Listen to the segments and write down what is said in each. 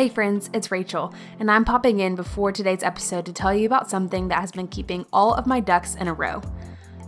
Hey friends, it's Rachel, and I'm popping in before today's episode to tell you about something that has been keeping all of my ducks in a row.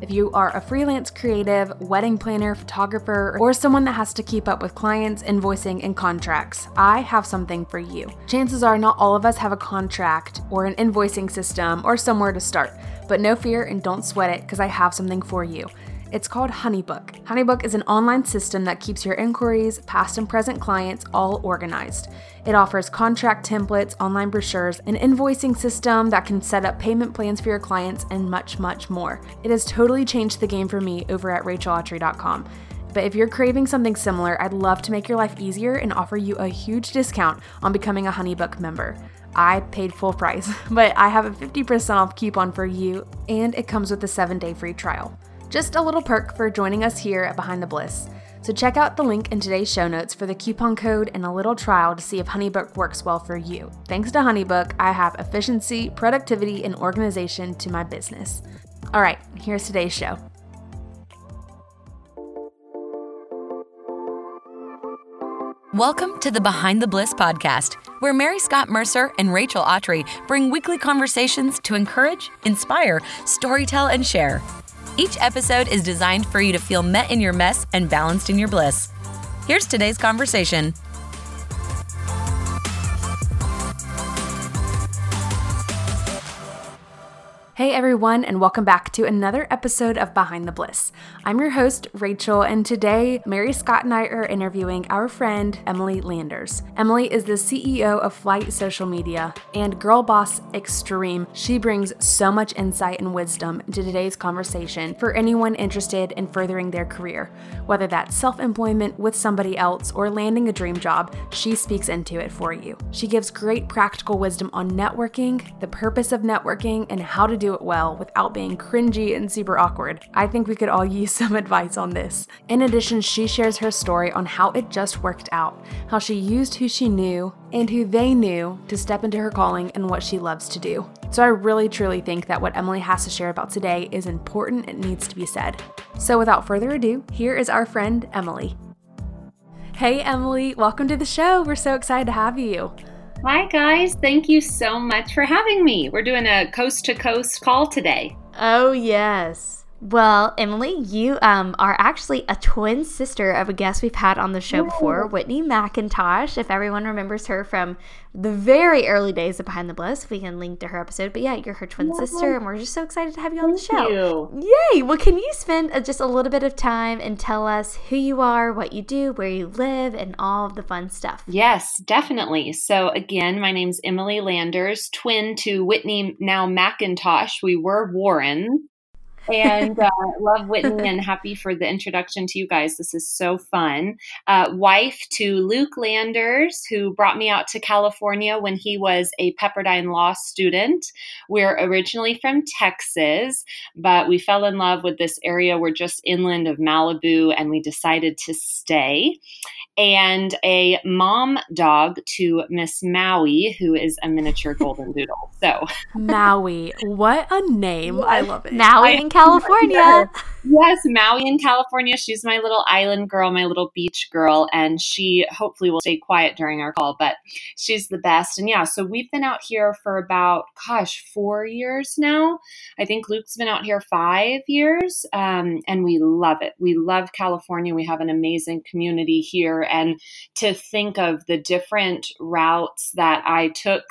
If you are a freelance creative, wedding planner, photographer, or someone that has to keep up with clients, invoicing, and contracts, I have something for you. Chances are not all of us have a contract or an invoicing system or somewhere to start, but no fear and don't sweat it because I have something for you. It's called Honeybook. Honeybook is an online system that keeps your inquiries, past and present clients all organized. It offers contract templates, online brochures, an invoicing system that can set up payment plans for your clients, and much, much more. It has totally changed the game for me over at rachelautry.com. But if you're craving something similar, I'd love to make your life easier and offer you a huge discount on becoming a Honeybook member. I paid full price, but I have a 50% off coupon for you, and it comes with a 7 day free trial. Just a little perk for joining us here at Behind the Bliss. So check out the link in today's show notes for the coupon code and a little trial to see if Honeybook works well for you. Thanks to Honeybook, I have efficiency, productivity, and organization to my business. All right, here's today's show. Welcome to the Behind the Bliss podcast, where Mary Scott Mercer and Rachel Autry bring weekly conversations to encourage, inspire, storytell, and share. Each episode is designed for you to feel met in your mess and balanced in your bliss. Here's today's conversation. Hey everyone, and welcome back to another episode of Behind the Bliss. I'm your host, Rachel, and today Mary Scott and I are interviewing our friend, Emily Landers. Emily is the CEO of Flight Social Media and Girl Boss Extreme. She brings so much insight and wisdom into today's conversation for anyone interested in furthering their career. Whether that's self employment with somebody else or landing a dream job, she speaks into it for you. She gives great practical wisdom on networking, the purpose of networking, and how to do it well without being cringy and super awkward. I think we could all use some advice on this. In addition, she shares her story on how it just worked out, how she used who she knew and who they knew to step into her calling and what she loves to do. So I really truly think that what Emily has to share about today is important and needs to be said. So without further ado, here is our friend Emily. Hey Emily, welcome to the show. We're so excited to have you. Hi, guys. Thank you so much for having me. We're doing a coast to coast call today. Oh, yes. Well, Emily, you um, are actually a twin sister of a guest we've had on the show before, Whitney McIntosh. If everyone remembers her from the very early days of Behind the Bliss, we can link to her episode. But yeah, you're her twin sister, and we're just so excited to have you on the show. You. Yay! Well, can you spend uh, just a little bit of time and tell us who you are, what you do, where you live, and all of the fun stuff? Yes, definitely. So, again, my name's Emily Landers, twin to Whitney, now McIntosh. We were Warren and uh, love Whitney and happy for the introduction to you guys. This is so fun. Uh, wife to Luke Landers, who brought me out to California when he was a Pepperdine Law student. We're originally from Texas, but we fell in love with this area. We're just inland of Malibu, and we decided to stay and a mom dog to Miss Maui, who is a miniature golden doodle. So Maui, what a name! I love it. Maui in California. Yes, Maui in California. She's my little island girl, my little beach girl, and she hopefully will stay quiet during our call, but she's the best. And yeah, so we've been out here for about, gosh, four years now. I think Luke's been out here five years, um, and we love it. We love California. We have an amazing community here. And to think of the different routes that I took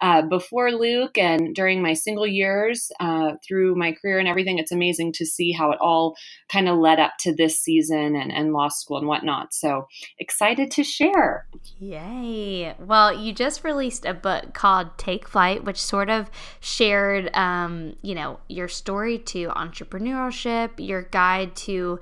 uh, before Luke and during my single years uh, through my career and everything, it's amazing to see how it all kind of led up to this season and, and law school and whatnot. So excited to share. Yay. Well, you just released a book called Take Flight, which sort of shared, um, you know, your story to entrepreneurship, your guide to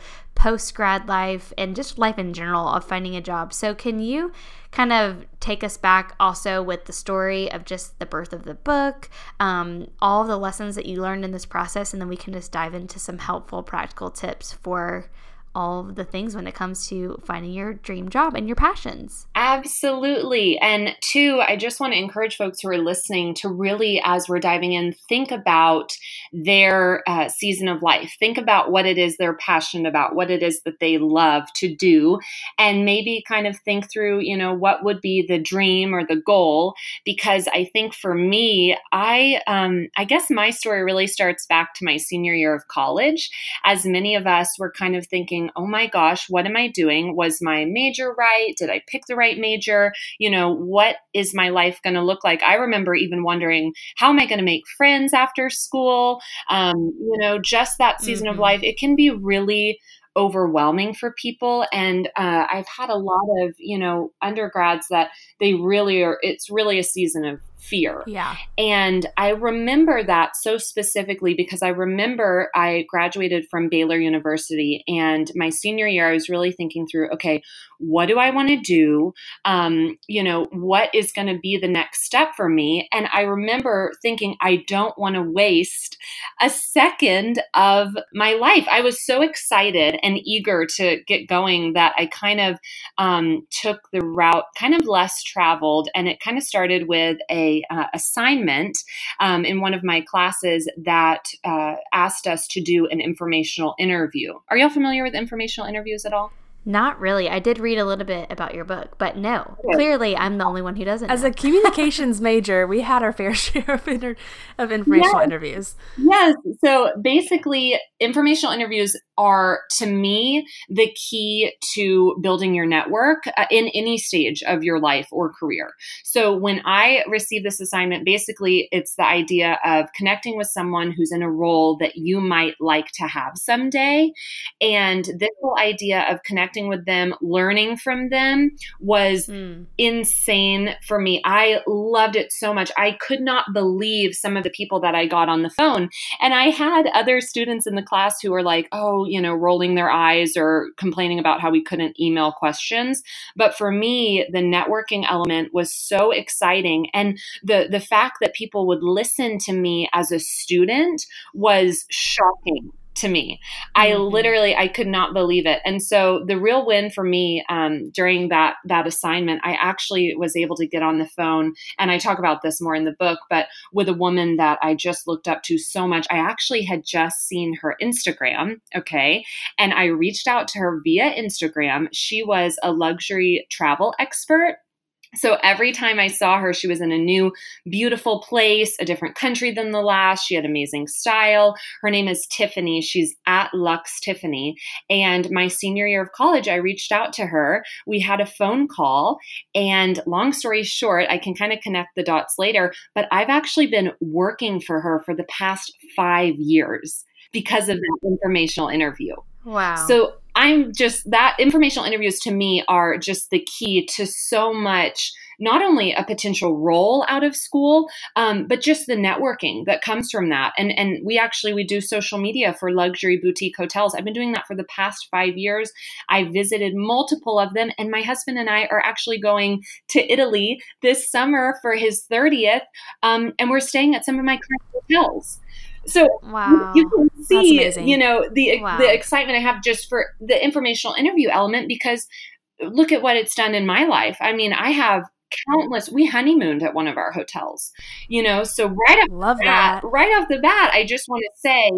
post grad life, and just life in general of finding a job. So, can you kind of take us back also with the story of just the birth of the book, um, all the lessons that you learned in this process, and then we can just dive into some helpful practical tips for all of the things when it comes to finding your dream job and your passions. Absolutely. And two, I just want to encourage folks who are listening to really, as we're diving in, think about their uh, season of life. Think about what it is they're passionate about, what it is that they love to do, and maybe kind of think through, you know, what would be the dream or the goal. Because I think for me, I, um, I guess my story really starts back to my senior year of college. As many of us were kind of thinking, oh my gosh, what am I doing? Was my major right? Did I pick the right major? You know, what is my life going to look like? I remember even wondering, how am I going to make friends after school? Um, you know, just that season mm-hmm. of life, it can be really overwhelming for people and uh, i've had a lot of you know undergrads that they really are it's really a season of fear. Yeah. And I remember that so specifically because I remember I graduated from Baylor University and my senior year, I was really thinking through, okay, what do I want to do? Um, you know, what is going to be the next step for me? And I remember thinking, I don't want to waste a second of my life. I was so excited and eager to get going that I kind of um, took the route kind of less traveled. And it kind of started with a uh, assignment um, in one of my classes that uh, asked us to do an informational interview. Are y'all familiar with informational interviews at all? Not really. I did read a little bit about your book, but no. Clearly, I'm the only one who doesn't. As know. a communications major, we had our fair share of, inter- of informational yes. interviews. Yes. So basically, informational interviews are, to me, the key to building your network uh, in any stage of your life or career. So when I received this assignment, basically, it's the idea of connecting with someone who's in a role that you might like to have someday. And this whole idea of connecting with them, learning from them was mm. insane for me. I loved it so much. I could not believe some of the people that I got on the phone. And I had other students in the class who were like, oh, you know, rolling their eyes or complaining about how we couldn't email questions. But for me, the networking element was so exciting. And the, the fact that people would listen to me as a student was shocking to me. I mm-hmm. literally I could not believe it. And so the real win for me um, during that that assignment, I actually was able to get on the phone, and I talk about this more in the book, but with a woman that I just looked up to so much. I actually had just seen her Instagram, okay, and I reached out to her via Instagram. She was a luxury travel expert so every time I saw her, she was in a new, beautiful place, a different country than the last. She had amazing style. Her name is Tiffany. She's at Lux Tiffany. And my senior year of college, I reached out to her. We had a phone call. And long story short, I can kind of connect the dots later, but I've actually been working for her for the past five years because of that informational interview. Wow. So I'm just that informational interviews to me are just the key to so much not only a potential role out of school um, but just the networking that comes from that. And and we actually we do social media for luxury boutique hotels. I've been doing that for the past five years. I visited multiple of them and my husband and i are actually going to italy this summer for his 30th um, and we're staying at some of my current hotels so wow. you can see, you know, the wow. the excitement I have just for the informational interview element because look at what it's done in my life. I mean, I have countless we honeymooned at one of our hotels you know so right off Love that. right off the bat i just want to say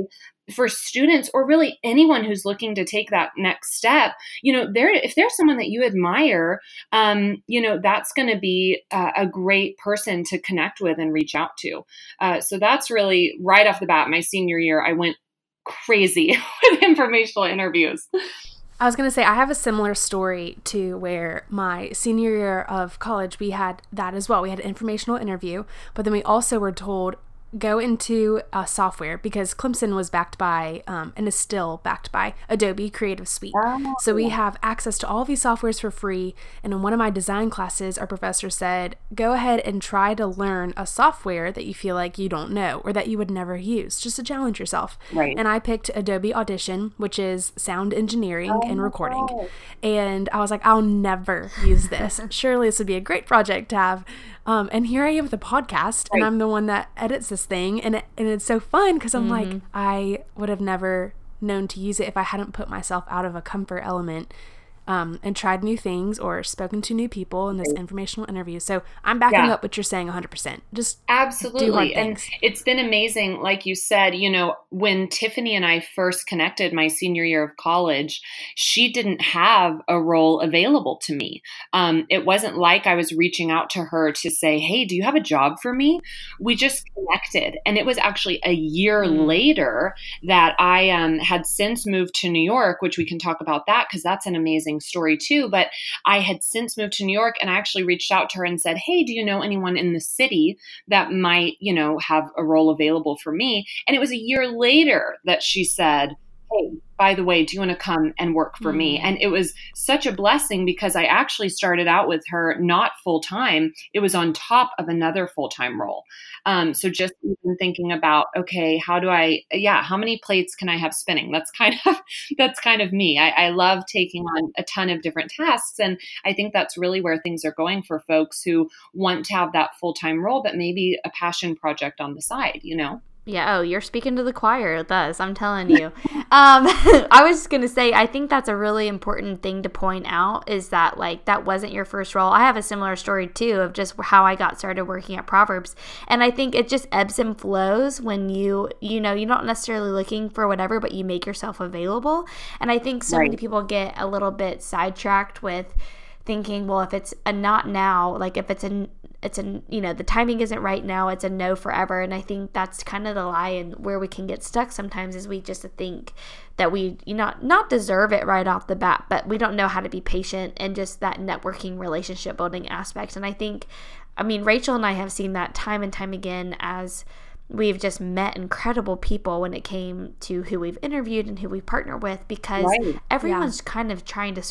for students or really anyone who's looking to take that next step you know there if there's someone that you admire um, you know that's going to be uh, a great person to connect with and reach out to uh, so that's really right off the bat my senior year i went crazy with informational interviews I was going to say, I have a similar story to where my senior year of college, we had that as well. We had an informational interview, but then we also were told go into a software because Clemson was backed by um, and is still backed by Adobe Creative Suite. Oh. So we have access to all these softwares for free. And in one of my design classes, our professor said, go ahead and try to learn a software that you feel like you don't know or that you would never use, just to challenge yourself. Right. And I picked Adobe Audition, which is sound engineering oh and recording. And I was like, I'll never use this. Surely this would be a great project to have um, and here I am with a podcast, right. and I'm the one that edits this thing, and it, and it's so fun because I'm mm-hmm. like, I would have never known to use it if I hadn't put myself out of a comfort element um, and tried new things or spoken to new people in this informational interview. So I'm backing yeah. up what you're saying 100%. Just absolutely. And it's been amazing. Like you said, you know, when Tiffany and I first connected my senior year of college, she didn't have a role available to me. Um, it wasn't like I was reaching out to her to say, Hey, do you have a job for me? We just connected. And it was actually a year mm. later that I um, had since moved to New York, which we can talk about that because that's an amazing story too. But I had since moved to New York and I actually reached out to her and said, Hey, do you know anyone in the city that might, you know, have a role available for me? And it was a year later that she said, Hey, by the way, do you want to come and work for mm-hmm. me? And it was such a blessing because I actually started out with her not full time. It was on top of another full time role. Um, so just even thinking about, okay, how do I, yeah, how many plates can I have spinning? That's kind of, that's kind of me. I, I love taking on a ton of different tasks. And I think that's really where things are going for folks who want to have that full time role, but maybe a passion project on the side, you know? Yeah, oh, you're speaking to the choir with us. I'm telling you. um, I was just gonna say, I think that's a really important thing to point out is that like that wasn't your first role. I have a similar story too of just how I got started working at Proverbs, and I think it just ebbs and flows when you you know you're not necessarily looking for whatever, but you make yourself available. And I think so right. many people get a little bit sidetracked with thinking, well, if it's a not now, like if it's a it's a you know the timing isn't right now it's a no forever and i think that's kind of the lie and where we can get stuck sometimes is we just think that we you know not deserve it right off the bat but we don't know how to be patient and just that networking relationship building aspect and i think i mean rachel and i have seen that time and time again as we've just met incredible people when it came to who we've interviewed and who we partner with because right. everyone's yeah. kind of trying to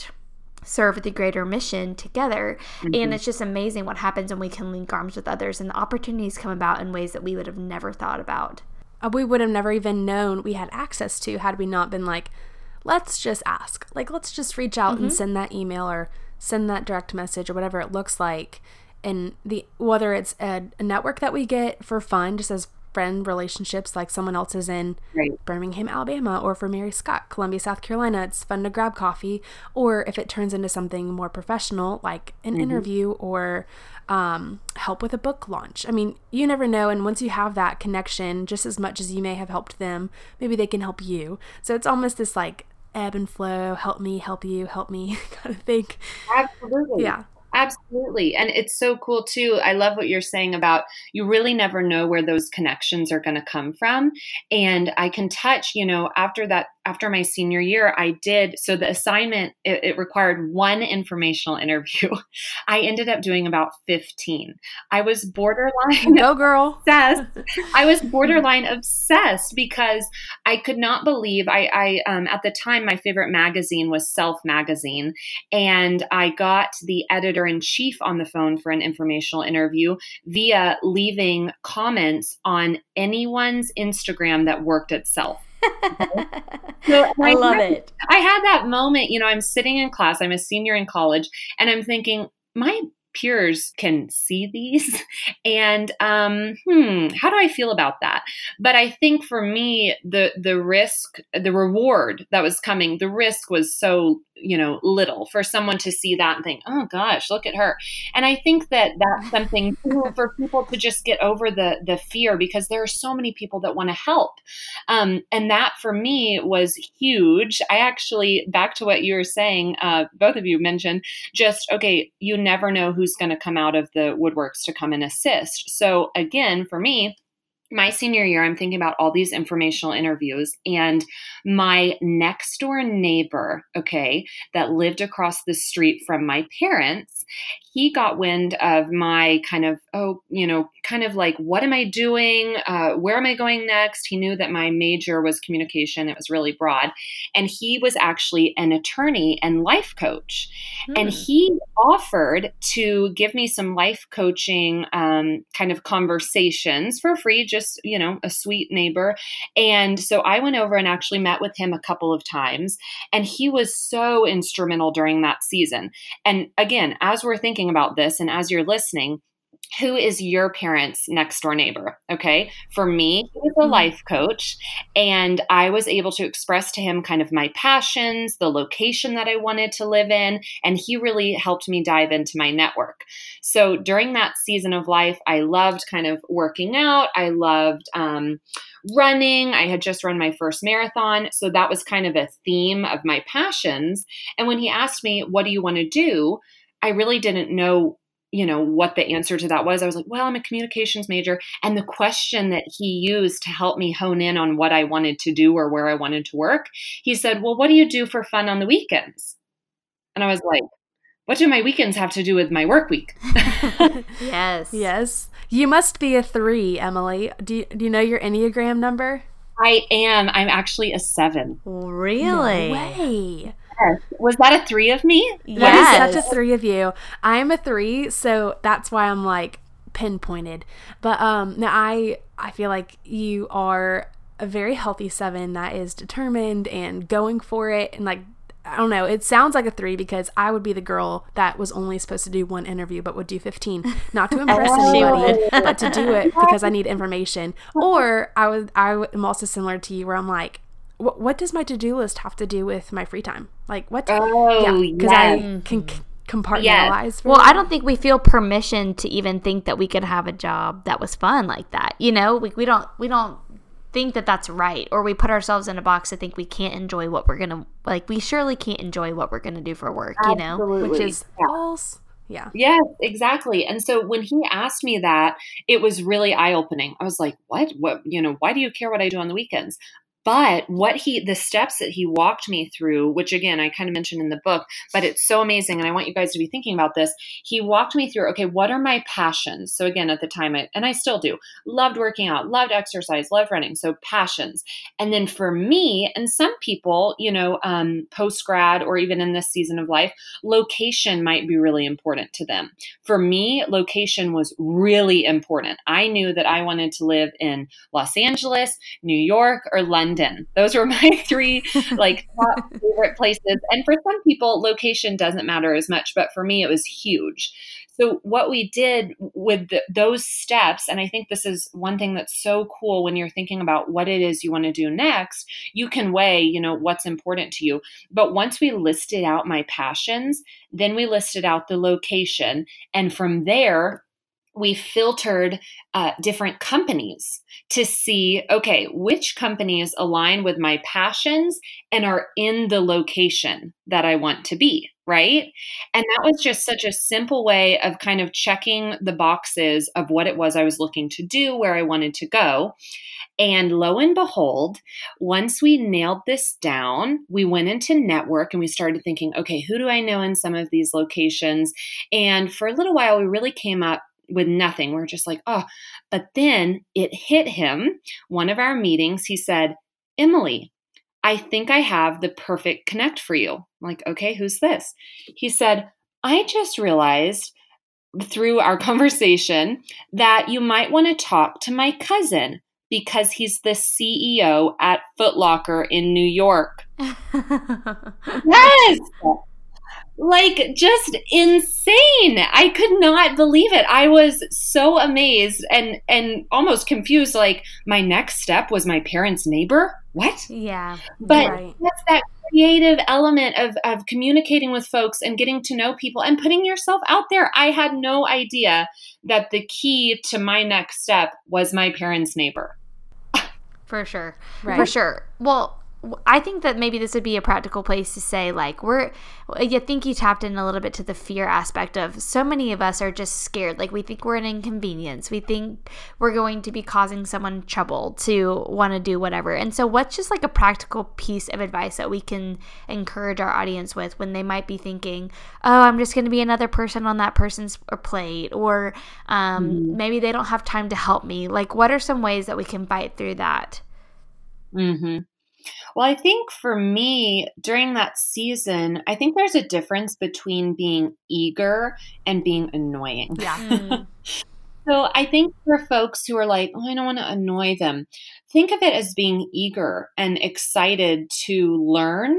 serve the greater mission together. Mm-hmm. And it's just amazing what happens when we can link arms with others and the opportunities come about in ways that we would have never thought about. Uh, we would have never even known we had access to had we not been like, let's just ask. Like, let's just reach out mm-hmm. and send that email or send that direct message or whatever it looks like. And the whether it's a, a network that we get for fun, just as friend relationships like someone else is in right. Birmingham, Alabama, or for Mary Scott, Columbia, South Carolina. It's fun to grab coffee. Or if it turns into something more professional, like an mm-hmm. interview or um, help with a book launch. I mean, you never know. And once you have that connection, just as much as you may have helped them, maybe they can help you. So it's almost this like ebb and flow, help me, help you, help me kind of thing. Absolutely. Yeah. Absolutely. And it's so cool too. I love what you're saying about you really never know where those connections are going to come from. And I can touch, you know, after that after my senior year, I did. So the assignment, it, it, required one informational interview. I ended up doing about 15. I was borderline. Go, girl. Obsessed. I was borderline obsessed because I could not believe I, I um, at the time, my favorite magazine was Self Magazine. And I got the editor in chief on the phone for an informational interview via leaving comments on anyone's Instagram that worked at Self. So I, I love had, it. I had that moment, you know, I'm sitting in class, I'm a senior in college, and I'm thinking, my peers can see these. And um, hmm how do i feel about that? But i think for me the the risk the reward that was coming the risk was so you know little for someone to see that and think oh gosh look at her. And i think that that's something for people to just get over the the fear because there are so many people that want to help. Um, and that for me was huge. I actually back to what you were saying uh, both of you mentioned just okay you never know who's going to come out of the woodworks to come and assist. So again for me my senior year, I'm thinking about all these informational interviews, and my next door neighbor, okay, that lived across the street from my parents, he got wind of my kind of, oh, you know, kind of like, what am I doing? Uh, where am I going next? He knew that my major was communication, it was really broad. And he was actually an attorney and life coach. Hmm. And he offered to give me some life coaching um, kind of conversations for free, just, you know, a sweet neighbor. And so I went over and actually met with him a couple of times. And he was so instrumental during that season. And again, as we're thinking about this and as you're listening, who is your parents' next door neighbor? Okay. For me, he was a mm-hmm. life coach, and I was able to express to him kind of my passions, the location that I wanted to live in, and he really helped me dive into my network. So during that season of life, I loved kind of working out. I loved um, running. I had just run my first marathon. So that was kind of a theme of my passions. And when he asked me, What do you want to do? I really didn't know you know what the answer to that was. I was like well i'm a communications major and the question that he used to help me hone in on what i wanted to do or where i wanted to work he said well what do you do for fun on the weekends? And i was like what do my weekends have to do with my work week? Yes. Yes. You must be a three emily. Do you, do you know your enneagram number? I am. I'm actually a seven. Really? No way Yes. Was that a three of me? Yes. That is such a three of you. I am a three, so that's why I'm like pinpointed. But um now I I feel like you are a very healthy seven that is determined and going for it and like I don't know. It sounds like a three because I would be the girl that was only supposed to do one interview but would do 15. Not to impress anybody, but to do it because I need information. Or I would, I am also similar to you where I'm like, what, what does my to-do list have to do with my free time? Like what? Oh, yeah, because I can c- compartmentalize. Yes. Well, I don't think we feel permission to even think that we could have a job that was fun like that. You know, we, we don't we don't think that that's right or we put ourselves in a box to think we can't enjoy what we're gonna like we surely can't enjoy what we're gonna do for work Absolutely. you know which is yeah. false yeah. Yes, exactly. And so when he asked me that, it was really eye opening. I was like, what? What, you know, why do you care what I do on the weekends? But what he, the steps that he walked me through, which again, I kind of mentioned in the book, but it's so amazing. And I want you guys to be thinking about this. He walked me through, okay, what are my passions? So again, at the time, I, and I still do, loved working out, loved exercise, loved running. So passions. And then for me, and some people, you know, um, post grad or even in this season of life, location might be really important to them. For me, location was really important. I knew that I wanted to live in Los Angeles, New York, or London London. Those were my three like top favorite places. And for some people, location doesn't matter as much, but for me, it was huge. So what we did with the, those steps, and I think this is one thing that's so cool when you're thinking about what it is you want to do next, you can weigh, you know, what's important to you. But once we listed out my passions, then we listed out the location, and from there we filtered uh, different companies to see okay which companies align with my passions and are in the location that i want to be right and that was just such a simple way of kind of checking the boxes of what it was i was looking to do where i wanted to go and lo and behold, once we nailed this down, we went into network and we started thinking, okay, who do I know in some of these locations? And for a little while, we really came up with nothing. We're just like, oh. But then it hit him. One of our meetings, he said, Emily, I think I have the perfect connect for you. I'm like, okay, who's this? He said, I just realized through our conversation that you might want to talk to my cousin because he's the CEO at Footlocker in New York. yes like just insane. I could not believe it. I was so amazed and and almost confused like my next step was my parents neighbor? What? Yeah but right. that's that creative element of of communicating with folks and getting to know people and putting yourself out there. I had no idea that the key to my next step was my parents neighbor. For sure. Right. for sure. Well I think that maybe this would be a practical place to say, like, we're, I think you tapped in a little bit to the fear aspect of so many of us are just scared. Like, we think we're an inconvenience. We think we're going to be causing someone trouble to want to do whatever. And so, what's just like a practical piece of advice that we can encourage our audience with when they might be thinking, oh, I'm just going to be another person on that person's plate, or um, mm-hmm. maybe they don't have time to help me? Like, what are some ways that we can fight through that? Mm hmm. Well, I think for me during that season, I think there's a difference between being eager and being annoying. Yeah. Mm. so I think for folks who are like, oh, I don't want to annoy them, think of it as being eager and excited to learn.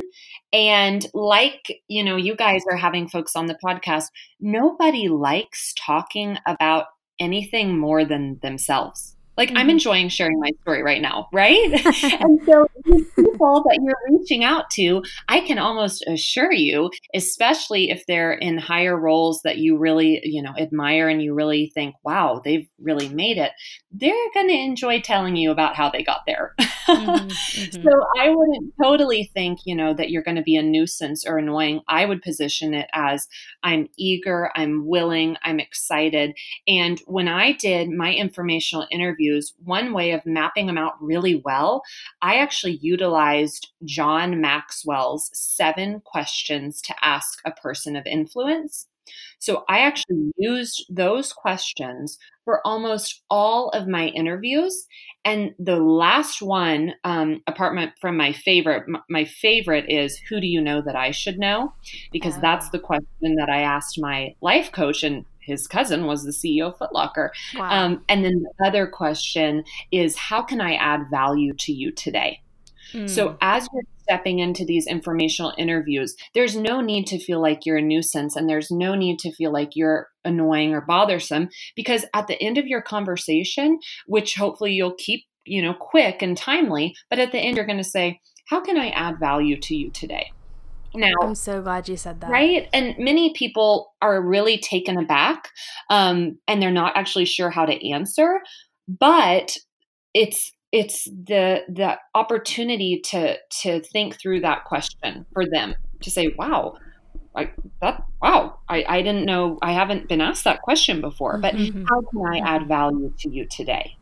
And like, you know, you guys are having folks on the podcast, nobody likes talking about anything more than themselves. Like Mm-hmm. I'm enjoying sharing my story right now, right? and so these people that you're reaching out to, I can almost assure you, especially if they're in higher roles that you really, you know, admire and you really think, wow, they've really made it, they're going to enjoy telling you about how they got there. Mhm, mhm. So I wouldn't totally think, you know, that you're going to be a nuisance or annoying. I would position it as I'm eager, I'm willing, I'm excited. And when I did my informational interviews, one way of mapping them out really well, I actually utilized John Maxwell's seven questions to ask a person of influence. So I actually used those questions for almost all of my interviews. And the last one, um, apart from my favorite, my favorite is who do you know that I should know? Because that's the question that I asked my life coach, and his cousin was the CEO of Foot Locker. wow. Um, and then the other question is how can I add value to you today? So, Mm. as you're stepping into these informational interviews, there's no need to feel like you're a nuisance and there's no need to feel like you're annoying or bothersome because at the end of your conversation, which hopefully you'll keep, you know, quick and timely, but at the end you're going to say, "How can I add value to you today?" Now, I'm so glad you said that. Right. And many people are really taken aback um, and they're not actually sure how to answer. But it's it's the the opportunity to to think through that question for them to say, wow, like that wow, I, I didn't know I haven't been asked that question before, but Mhm. how can I add value to you today?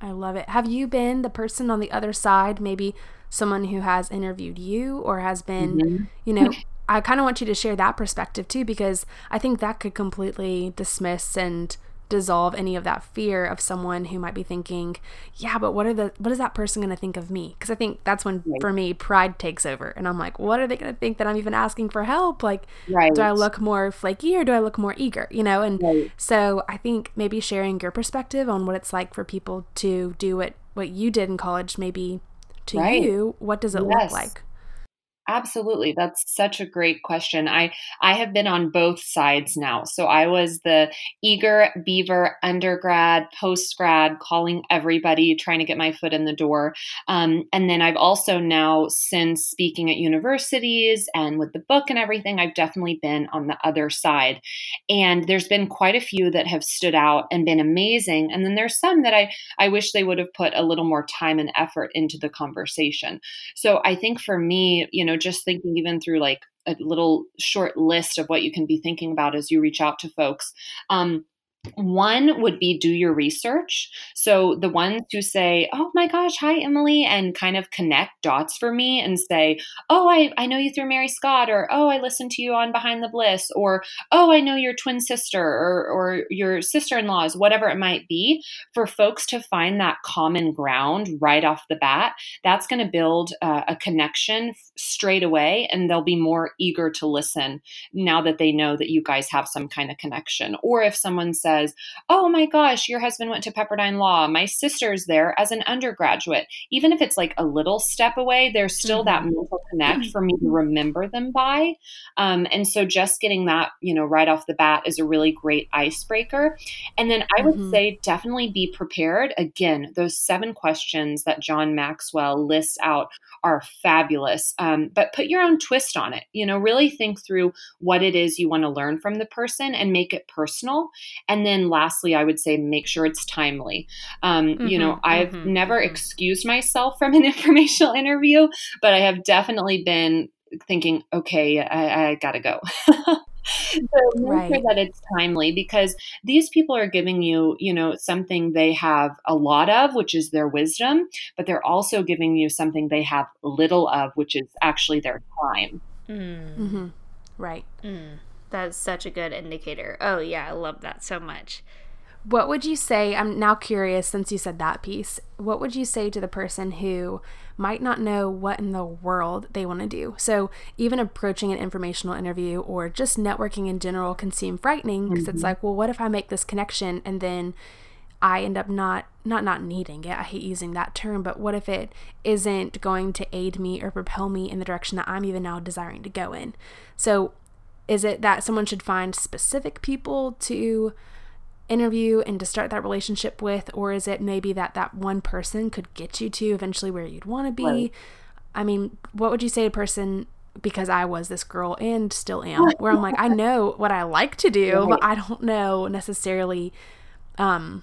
I love it. Have you been the person on the other side, maybe someone who has interviewed you or has been, Mhm. you know, I kind of want you to share that perspective too, because I think that could completely dismiss and dissolve any of that fear of someone who might be thinking, yeah, but what are the, what is that person going to think of me? Because I think that's when, Right. for me, pride takes over. And I'm like, what are they going to think that I'm even asking for help? Like, Right. do I look more flaky or do I look more eager? You know, and Right. so I think maybe sharing your perspective on what it's like for people to do what what you did in college, maybe to Right. you, what does it Yes. look like? Absolutely. That's such a great question. I I have been on both sides now. So I was the eager beaver undergrad, post grad, calling everybody, trying to get my foot in the door. Um, and then I've also now, since speaking at universities and with the book and everything, I've definitely been on the other side. And there's been quite a few that have stood out and been amazing. And then there's some that I I wish they would have put a little more time and effort into the conversation. So I think for me, you know, just thinking even through like a little short list of what you can be thinking about as you reach out to folks. Um, one would be do your research. So the ones who say, Oh my gosh, hi, Emily, and kind of connect dots for me and say, Oh, I, I know you through Mary Scott, or Oh, I listened to you on Behind the Bliss, or Oh, I know your twin sister or, or your sister in laws, whatever it might be. For folks to find that common ground right off the bat, that's going to build uh, a connection straight away, and they'll be more eager to listen now that they know that you guys have some kind of connection. Or if someone says, Oh my gosh, your husband went to Pepperdine Law, my sister's there as an undergraduate, even if it's like a little step away, there's still that mental connect for me to remember them by. Um, and so just getting that, you know, right off the bat is a really great icebreaker. And then I would Mhm. say definitely be prepared. Again, those seven questions that John Maxwell lists out are fabulous. Um, but put your own twist on it. You know, really think through what it is you want to learn from the person and make it personal. And then lastly, I would say make sure it's timely. Um, You know, Mhm, I've mhm, never mhm. excused myself from an informational interview, but I have definitely been thinking, okay, I, I gotta go. so make sure that it's timely because these people are giving you, you know, something they have a lot of, which is their wisdom, but they're also giving you something they have little of, which is actually their time. Mm, hmm Right. mm. That's such a good indicator. Oh, yeah, I love that so much. What would you say? I'm now curious since you said that piece. What would you say to the person who might not know what in the world they want to do? So, even approaching an informational interview or just networking in general can seem frightening because it's mm-hmm. like, well, what if I make this connection and then I end up not not not needing it. I hate using that term, but what if it isn't going to aid me or propel me in the direction that I'm even now desiring to go in? So, is it that someone should find specific people to interview and to start that relationship with or is it maybe that that one person could get you to eventually where you'd want to be right. i mean what would you say to a person because i was this girl and still am where i'm like i know what i like to do right. but i don't know necessarily um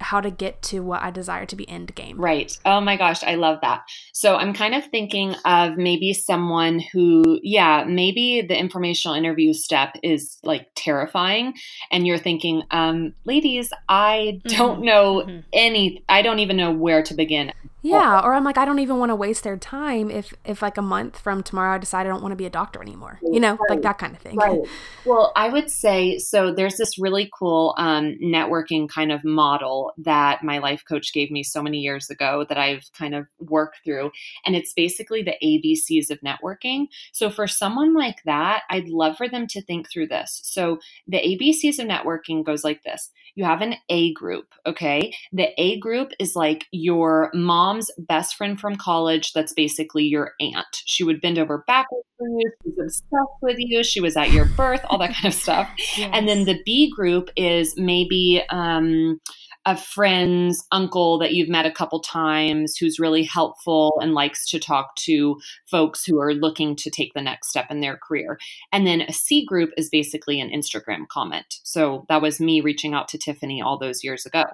how to get to what I desire to be end game. Right. Oh my gosh, I love that. So I'm kind of thinking of maybe someone who, yeah, maybe the informational interview step is like terrifying. And you're thinking, um, ladies, I don't mm-hmm. know mm-hmm. any, I don't even know where to begin. Yeah, or I'm like I don't even want to waste their time if if like a month from tomorrow I decide I don't want to be a doctor anymore. You know, right. like that kind of thing. Right. Well, I would say so there's this really cool um, networking kind of model that my life coach gave me so many years ago that I've kind of worked through and it's basically the ABCs of networking. So for someone like that, I'd love for them to think through this. So the ABCs of networking goes like this. You have an A group, okay? The A group is like your mom's best friend from college that's basically your aunt. She would bend over backwards for you. She was obsessed with you. She was at your birth, all that kind of stuff. Yes. And then the B group is maybe um, a friend's uncle that you've met a couple times who's really helpful and likes to talk to folks who are looking to take the next step in their career. And then a C group is basically an Instagram comment. So that was me reaching out to Tiffany all those years ago.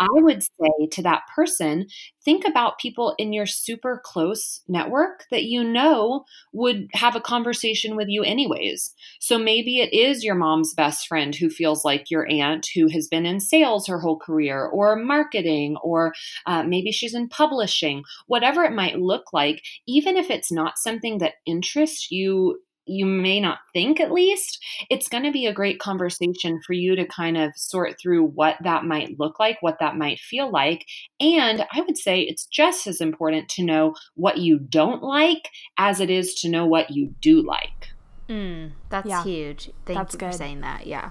I would say to that person, think about people in your super close network that you know would have a conversation with you anyways. So maybe it is your mom's best friend who feels like your aunt who has been in sales her whole career or marketing, or uh, maybe she's in publishing, whatever it might look like, even if it's not something that interests you you may not think at least, it's going to be a great conversation for you to kind of sort through what that might look like, what that might feel like. And I would say it's just as important to know what you don't like as it is to know what you do like. Mm, that's yeah. huge. Thank that's you good. for saying that. Yeah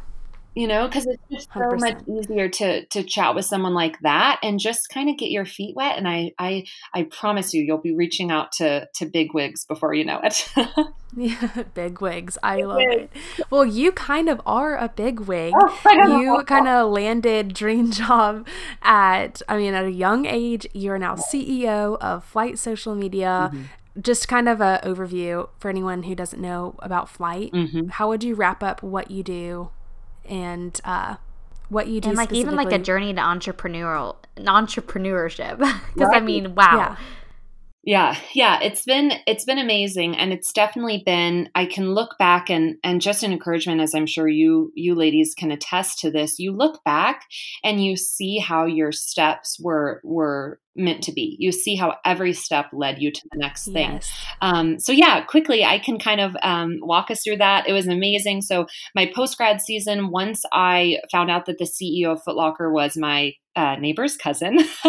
you know because it's just so 100%. much easier to to chat with someone like that and just kind of get your feet wet and i i i promise you you'll be reaching out to to big wigs before you know it. Yeah big wigs. I big love wigs. it well you kind of are a big wig. Oh, you kind of landed dream job at i mean at a young age. You're now ceo of flight social media. Mm-hmm. Just kind of an overview for anyone who doesn't know about flight mm-hmm. how would you wrap up what you do and uh, what you do and like even like a journey to entrepreneurial entrepreneurship. Because right. i mean wow. Yeah. yeah. Yeah. It's been it's been amazing. And it's definitely been i can look back and and just an encouragement as i'm sure you you ladies can attest to this. You look back and you see how your steps were were meant to be. You see how every step led you to the next thing. Yes. Um, so yeah, quickly I can kind of um, walk us through that. It was amazing. So my post grad season, once I found out that the CEO of Footlocker was my uh, neighbor's cousin,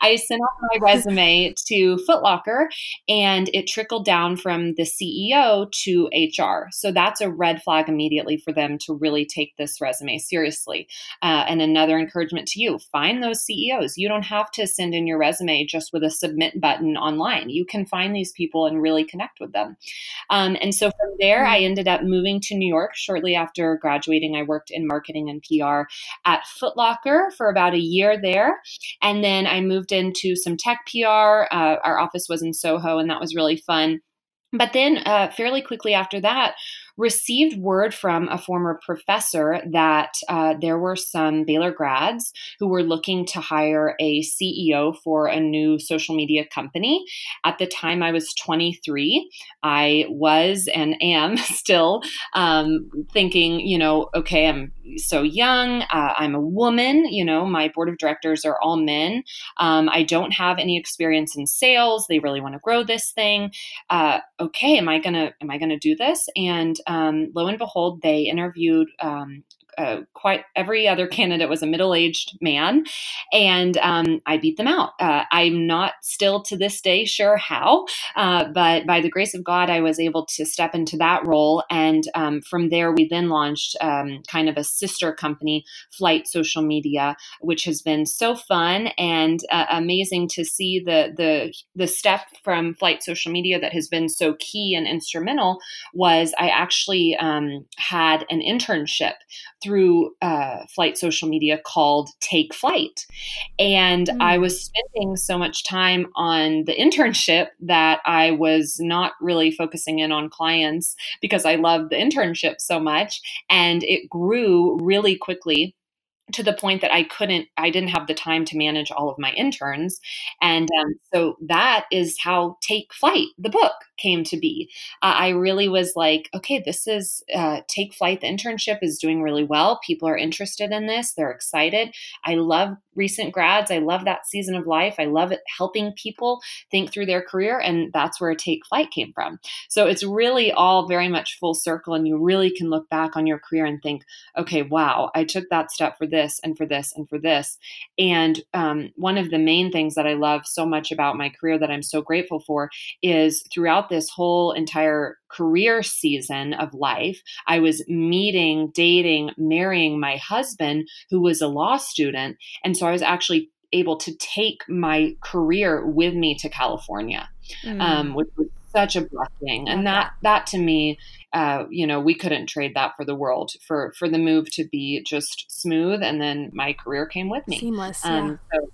I sent off my resume to Footlocker, and it trickled down from the CEO to HR. So that's a red flag immediately for them to really take this resume seriously. Uh, and another encouragement to you: find those CEOs. You don't have to send in your resume just with a submit button online. You can find these people and really connect with them. Um, and so from there, I mm-hmm. ended up moving to New York shortly after graduating. I worked in marketing and PR at Footlocker for about a year there. And then I moved into some tech PR. Uh, our office was in Soho, and that was really fun. But then, uh, fairly quickly after that, received word from a former professor that uh, there were some Baylor grads who were looking to hire a CEO for a new social media company. At the time, I was 23. I was and am still um, thinking, you know, okay, I'm so young. Uh, I'm a woman. You know, my board of directors are all men. Um, I don't have any experience in sales. They really want to grow this thing. Uh, okay, am I gonna am I gonna do this? And um, lo and behold, they interviewed um, uh, quite every other candidate was a middle-aged man, and um, I beat them out. Uh, I'm not still to this day sure how, uh, but by the grace of God, I was able to step into that role, and um, from there, we then launched um, kind of a sister company, Flight Social Media, which has been so fun and uh, amazing to see the the the step from Flight Social Media that has been so key and instrumental was I actually um, had an internship through uh, flight social media called Take Flight. And mm. I was spending so much time on the internship that I was not really focusing in on clients because I loved the internship so much. And it grew really quickly to the point that I couldn't, I didn't have the time to manage all of my interns. And um, so that is how Take Flight, the book, came to be. Uh, I really was like, okay, this is uh, Take Flight. The internship is doing really well. People are interested in this, they're excited. I love recent grads. I love that season of life. I love it helping people think through their career. And that's where Take Flight came from. So it's really all very much full circle. And you really can look back on your career and think, okay, wow, I took that step for this and for this and for this. And um, one of the main things that I love so much about my career that I'm so grateful for is throughout this whole entire career season of life, I was meeting, dating, marrying my husband, who was a law student. And so I was actually able to take my career with me to California, mm. um, which was such a blessing. And that that to me, uh, you know, we couldn't trade that for the world. For for the move to be just smooth, and then my career came with me, seamless. Um, yeah. So,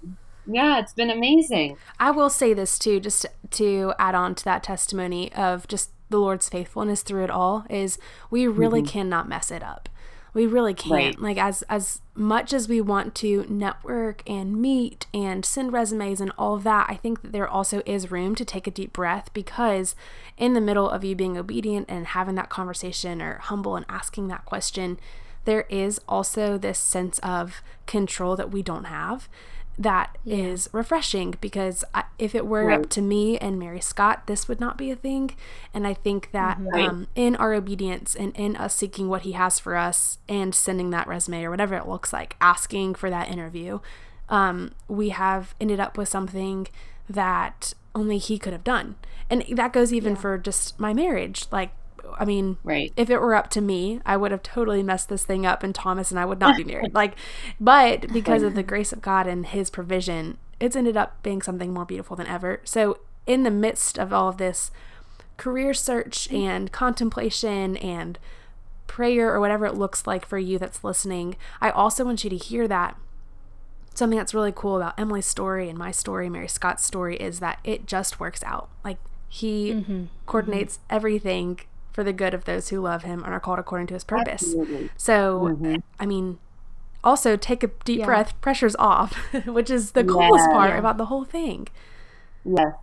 yeah, it's been amazing. I will say this too, just to add on to that testimony of just the Lord's faithfulness through it all is we really mm-hmm. cannot mess it up. We really can't. Right. Like as as much as we want to network and meet and send resumes and all of that, I think that there also is room to take a deep breath because in the middle of you being obedient and having that conversation or humble and asking that question, there is also this sense of control that we don't have that yeah. is refreshing because I, if it were right. up to me and Mary Scott, this would not be a thing. And I think that mm-hmm. right. um, in our obedience and in us seeking what He has for us and sending that resume or whatever it looks like, asking for that interview, um, we have ended up with something that only He could have done. And that goes even yeah. for just my marriage. Like, I mean, right. if it were up to me, I would have totally messed this thing up and Thomas and I would not be married. like, but because of the grace of God and his provision, it's ended up being something more beautiful than ever. So, in the midst of all of this career search and contemplation and prayer or whatever it looks like for you that's listening, I also want you to hear that something that's really cool about Emily's story and my story, Mary Scott's story, is that it just works out. Like, he mm-hmm. coordinates mm-hmm. everything for the good of those who love him and are called according to his purpose. Absolutely. So, mm-hmm. I mean, also take a deep yeah. breath, pressure's off, which is the coolest yeah, part about the whole thing. Yes.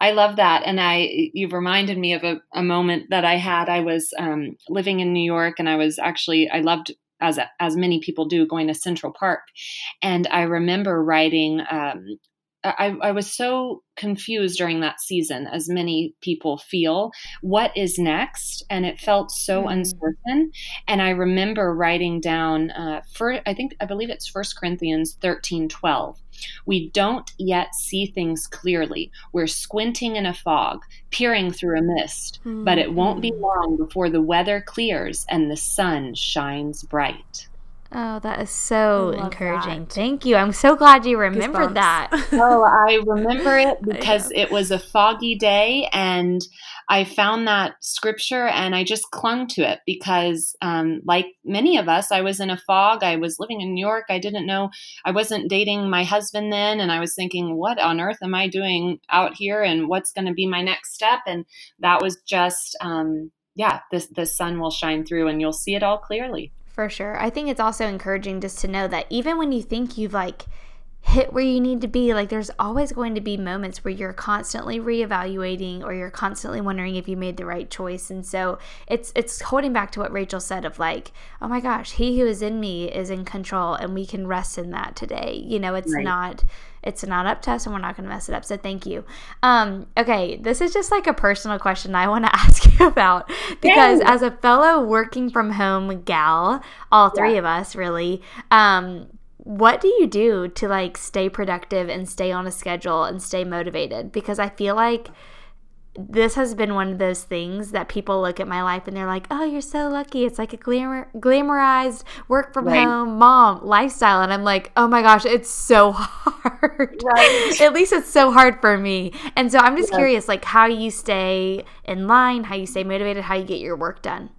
I love that. And I, you've reminded me of a, a moment that I had. I was um, living in New York and I was actually, I loved as as many people do, going to Central Park. And I remember writing um, I, I, was so confused during that season, as many people feel. What is next? And it felt so mm. uncertain. And I remember writing down, uh, for I think I believe it's First Corinthians thirteen twelve. We don't yet see things clearly. We're squinting in a fog, peering through a mist. Mm. But it won't be mm. long before the weather clears and the sun shines bright. Oh, that is so encouraging. That. Thank you. I'm so glad you remembered that. oh, I remember it because it was a foggy day and I found that scripture and I just clung to it because, um, like many of us, I was in a fog. I was living in New York. I didn't know, I wasn't dating my husband then. And I was thinking, what on earth am I doing out here and what's going to be my next step? And that was just, um, yeah, this, the sun will shine through and you'll see it all clearly. For sure. I think it's also encouraging just to know that even when you think you've like hit where you need to be, like there's always going to be moments where you're constantly reevaluating or you're constantly wondering if you made the right choice. And so it's it's holding back to what Rachel said of like, oh my gosh, he who is in me is in control and we can rest in that today. You know, it's right. not it's not up to us and we're not going to mess it up. So thank you. Um, okay, this is just like a personal question I want to ask you about because Yay. as a fellow working from home gal, all three yeah. of us really, um, what do you do to like stay productive and stay on a schedule and stay motivated? Because I feel like this has been one of those things that people look at my life and they're like, "Oh, you're so lucky. It's like a glamour glamorized work from right. home mom lifestyle." And I'm like, "Oh my gosh, it's so hard." Right. at least it's so hard for me. And so I'm just yeah. curious like how you stay in line, how you stay motivated, how you get your work done.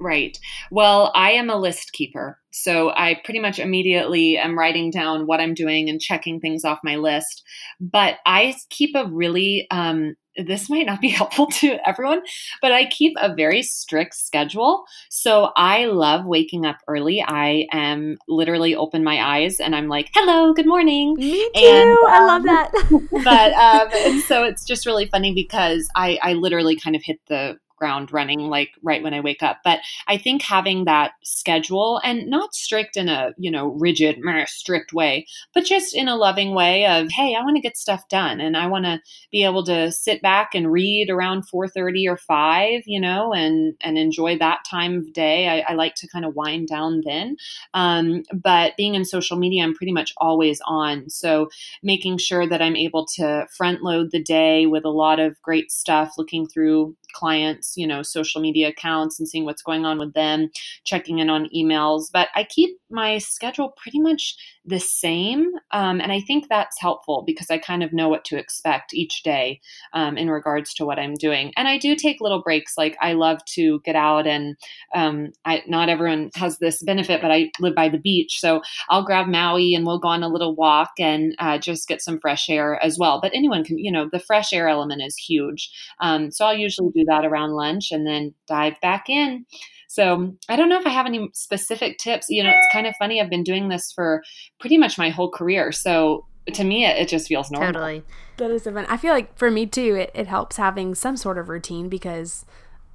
Right. Well, I am a list keeper. So I pretty much immediately am writing down what I'm doing and checking things off my list. But I keep a really um, this might not be helpful to everyone, but I keep a very strict schedule. So I love waking up early. I am literally open my eyes and I'm like, hello, good morning. Me too. And, um, I love um, that. but um, and so it's just really funny because I, I literally kind of hit the ground running like right when I wake up. But I think having that schedule and not strict in a, you know, rigid, strict way, but just in a loving way of, hey, I want to get stuff done and I want to be able to sit back and read around 4:30 or 5, you know, and and enjoy that time of day. I, I like to kind of wind down then. Um, but being in social media, I'm pretty much always on. So making sure that I'm able to front load the day with a lot of great stuff, looking through clients, you know, social media accounts and seeing what's going on with them, checking in on emails. But I keep my schedule pretty much the same. Um, and I think that's helpful because I kind of know what to expect each day um, in regards to what I'm doing. And I do take little breaks. Like I love to get out and um, I, not everyone has this benefit, but I live by the beach. So I'll grab Maui and we'll go on a little walk and uh, just get some fresh air as well. But anyone can, you know, the fresh air element is huge. Um, so I'll usually do that around lunch and then dive back in. So I don't know if I have any specific tips. You know, it's kind of funny. I've been doing this for pretty much my whole career. So to me, it, it just feels normal. Totally. That is so fun. I feel like for me too, it, it helps having some sort of routine because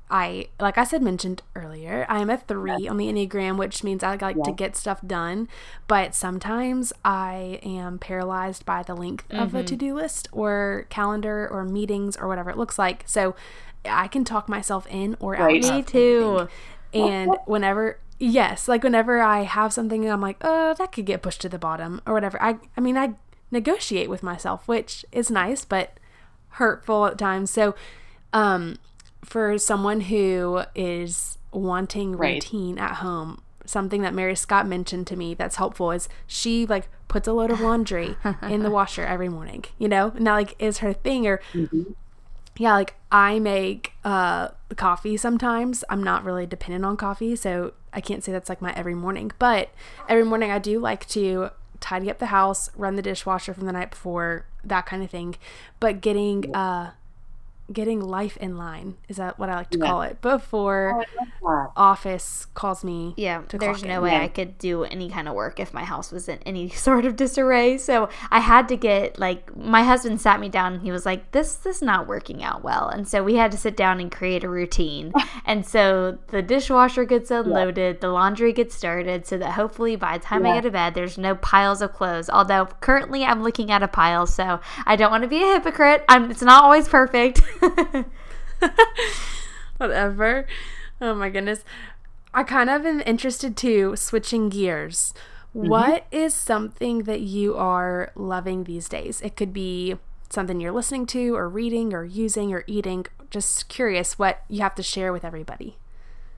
I, like I said, mentioned earlier, I'm a three on the Enneagram, which means I like yeah. to get stuff done. But sometimes I am paralyzed by the length mm-hmm. of a to do list or calendar or meetings or whatever it looks like. So I can talk myself in or right. out. Me too. And whenever yes, like whenever I have something I'm like, "Oh, that could get pushed to the bottom" or whatever. I I mean, I negotiate with myself, which is nice but hurtful at times. So, um for someone who is wanting routine right. at home, something that Mary Scott mentioned to me that's helpful is she like puts a load of laundry in the washer every morning, you know? And that like is her thing or mm-hmm yeah, like I make uh coffee sometimes. I'm not really dependent on coffee, so I can't say that's like my every morning. But every morning I do like to tidy up the house, run the dishwasher from the night before, that kind of thing. But getting uh getting life in line is that what I like to yeah. call it before oh, office calls me. Yeah, there's no in. way yeah. I could do any kind of work if my house was in any sort of disarray. So I had to get like my husband sat me down and he was like, "This this is not working out well," and so we had to sit down and create a routine. and so the dishwasher gets unloaded, yeah. the laundry gets started, so that hopefully by the time I get to bed, there's no piles of clothes. Although currently I'm looking at a pile, so I don't want to be a hypocrite. I'm, it's not always perfect. Whatever. Oh my goodness. I kind of am interested too, switching gears. Mm-hmm. What is something that you are loving these days? It could be something you're listening to, or reading, or using, or eating. Just curious what you have to share with everybody.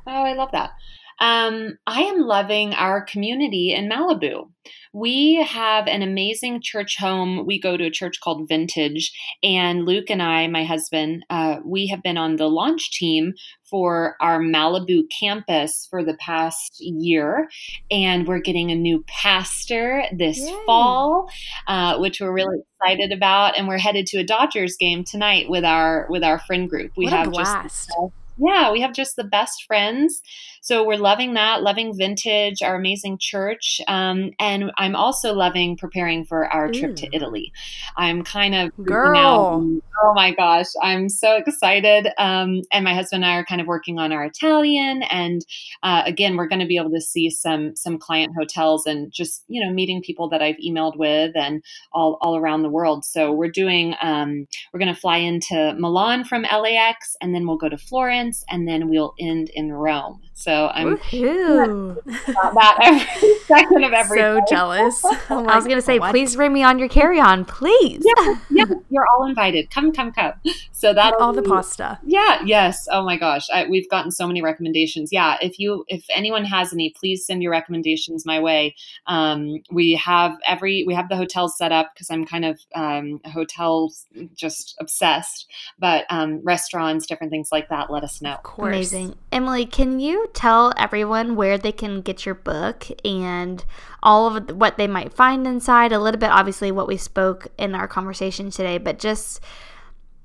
Oh, I love that. Um, I am loving our community in Malibu. We have an amazing church home. We go to a church called Vintage, and Luke and I, my husband, uh, we have been on the launch team for our Malibu campus for the past year, and we're getting a new pastor this Yay. fall, uh, which we're really excited about. And we're headed to a Dodgers game tonight with our with our friend group. We what have just yeah, we have just the best friends. So we're loving that, loving vintage, our amazing church. Um, and I'm also loving preparing for our trip to Italy. I'm kind of girl. Oh my gosh, I'm so excited. Um, and my husband and I are kind of working on our Italian. And uh, again, we're going to be able to see some some client hotels and just you know meeting people that I've emailed with and all all around the world. So we're doing um, we're going to fly into Milan from LAX, and then we'll go to Florence, and then we'll end in Rome. So I'm that every second of every so day. jealous. Oh I was gonna say, what? please bring me on your carry on, please. Yeah, yeah, you're all invited. Come, come, come. So that all the pasta. Yeah, yes. Oh my gosh, I, we've gotten so many recommendations. Yeah, if you if anyone has any, please send your recommendations my way. Um, we have every we have the hotels set up because I'm kind of um, hotels just obsessed, but um, restaurants, different things like that. Let us know. Of course. Amazing. Emily, can tell everyone where they can get your book and all of what they might find inside? A little bit, obviously, what we spoke in our conversation today, but just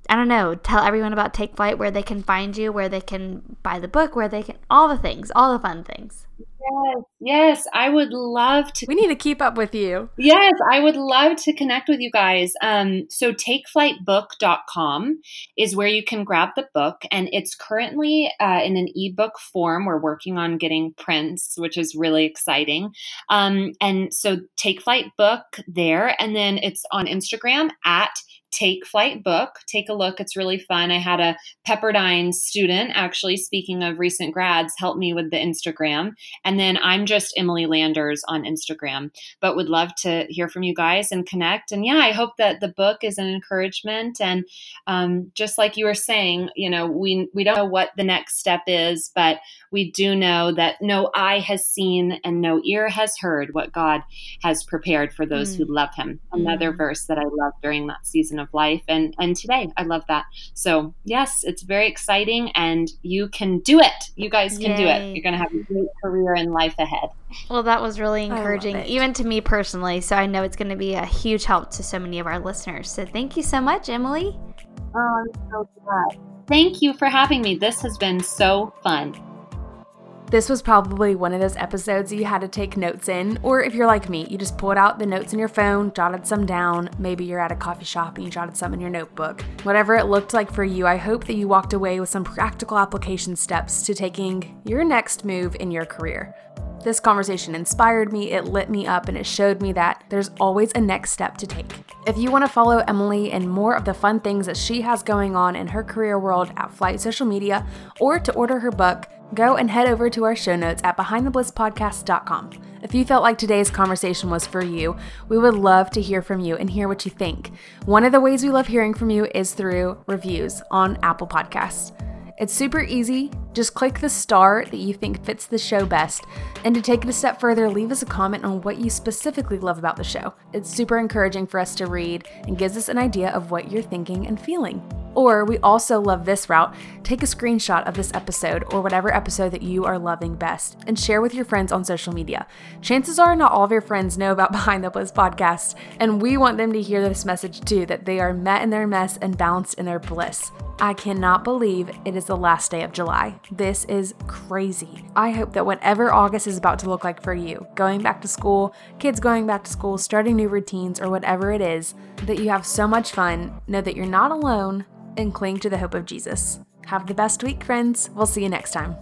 I don't know, tell everyone about Take Flight, where they can find you, where they can buy the book, where they can, all the things, all the fun things. Yes, yes, I would love to. We need to keep up with you. Yes, I would love to connect with you guys. Um, so, takeflightbook.com is where you can grab the book, and it's currently uh, in an ebook form. We're working on getting prints, which is really exciting. Um, and so, Take Flight Book there, and then it's on Instagram at Take Flight book. Take a look. It's really fun. I had a Pepperdine student, actually, speaking of recent grads, help me with the Instagram. And then I'm just Emily Landers on Instagram, but would love to hear from you guys and connect. And yeah, I hope that the book is an encouragement. And um, just like you were saying, you know, we, we don't know what the next step is, but we do know that no eye has seen and no ear has heard what God has prepared for those mm. who love him. Another mm. verse that I love during that season of life and and today i love that. So yes it's very exciting and you can do it. You guys can Yay. do it. You're going to have a great career and life ahead. Well that was really encouraging even to me personally so i know it's going to be a huge help to so many of our listeners. So thank you so much emily. Oh i'm so glad. Thank you for having me. This has been so fun this was probably one of those episodes you had to take notes in, or if you're like me, you just pulled out the notes in your phone, jotted some down. Maybe you're at a coffee shop and you jotted some in your notebook. Whatever it looked like for you, I hope that you walked away with some practical application steps to taking your next move in your career. This conversation inspired me, it lit me up, and it showed me that there's always a next step to take. If you want to follow Emily and more of the fun things that she has going on in her career world at Flight Social Media, or to order her book, go and head over to our show notes at behindtheblisspodcast.com. If you felt like today's conversation was for you, we would love to hear from you and hear what you think. One of the ways we love hearing from you is through reviews on Apple Podcasts. It's super easy. Just click the star that you think fits the show best. And to take it a step further, leave us a comment on what you specifically love about the show. It's super encouraging for us to read and gives us an idea of what you're thinking and feeling. Or we also love this route. Take a screenshot of this episode or whatever episode that you are loving best and share with your friends on social media. Chances are not all of your friends know about Behind the Bliss podcast, and we want them to hear this message too that they are met in their mess and balanced in their bliss. I cannot believe it is the last day of July. This is crazy. I hope that whatever August is about to look like for you, going back to school, kids going back to school, starting new routines, or whatever it is, that you have so much fun, know that you're not alone, and cling to the hope of Jesus. Have the best week, friends. We'll see you next time.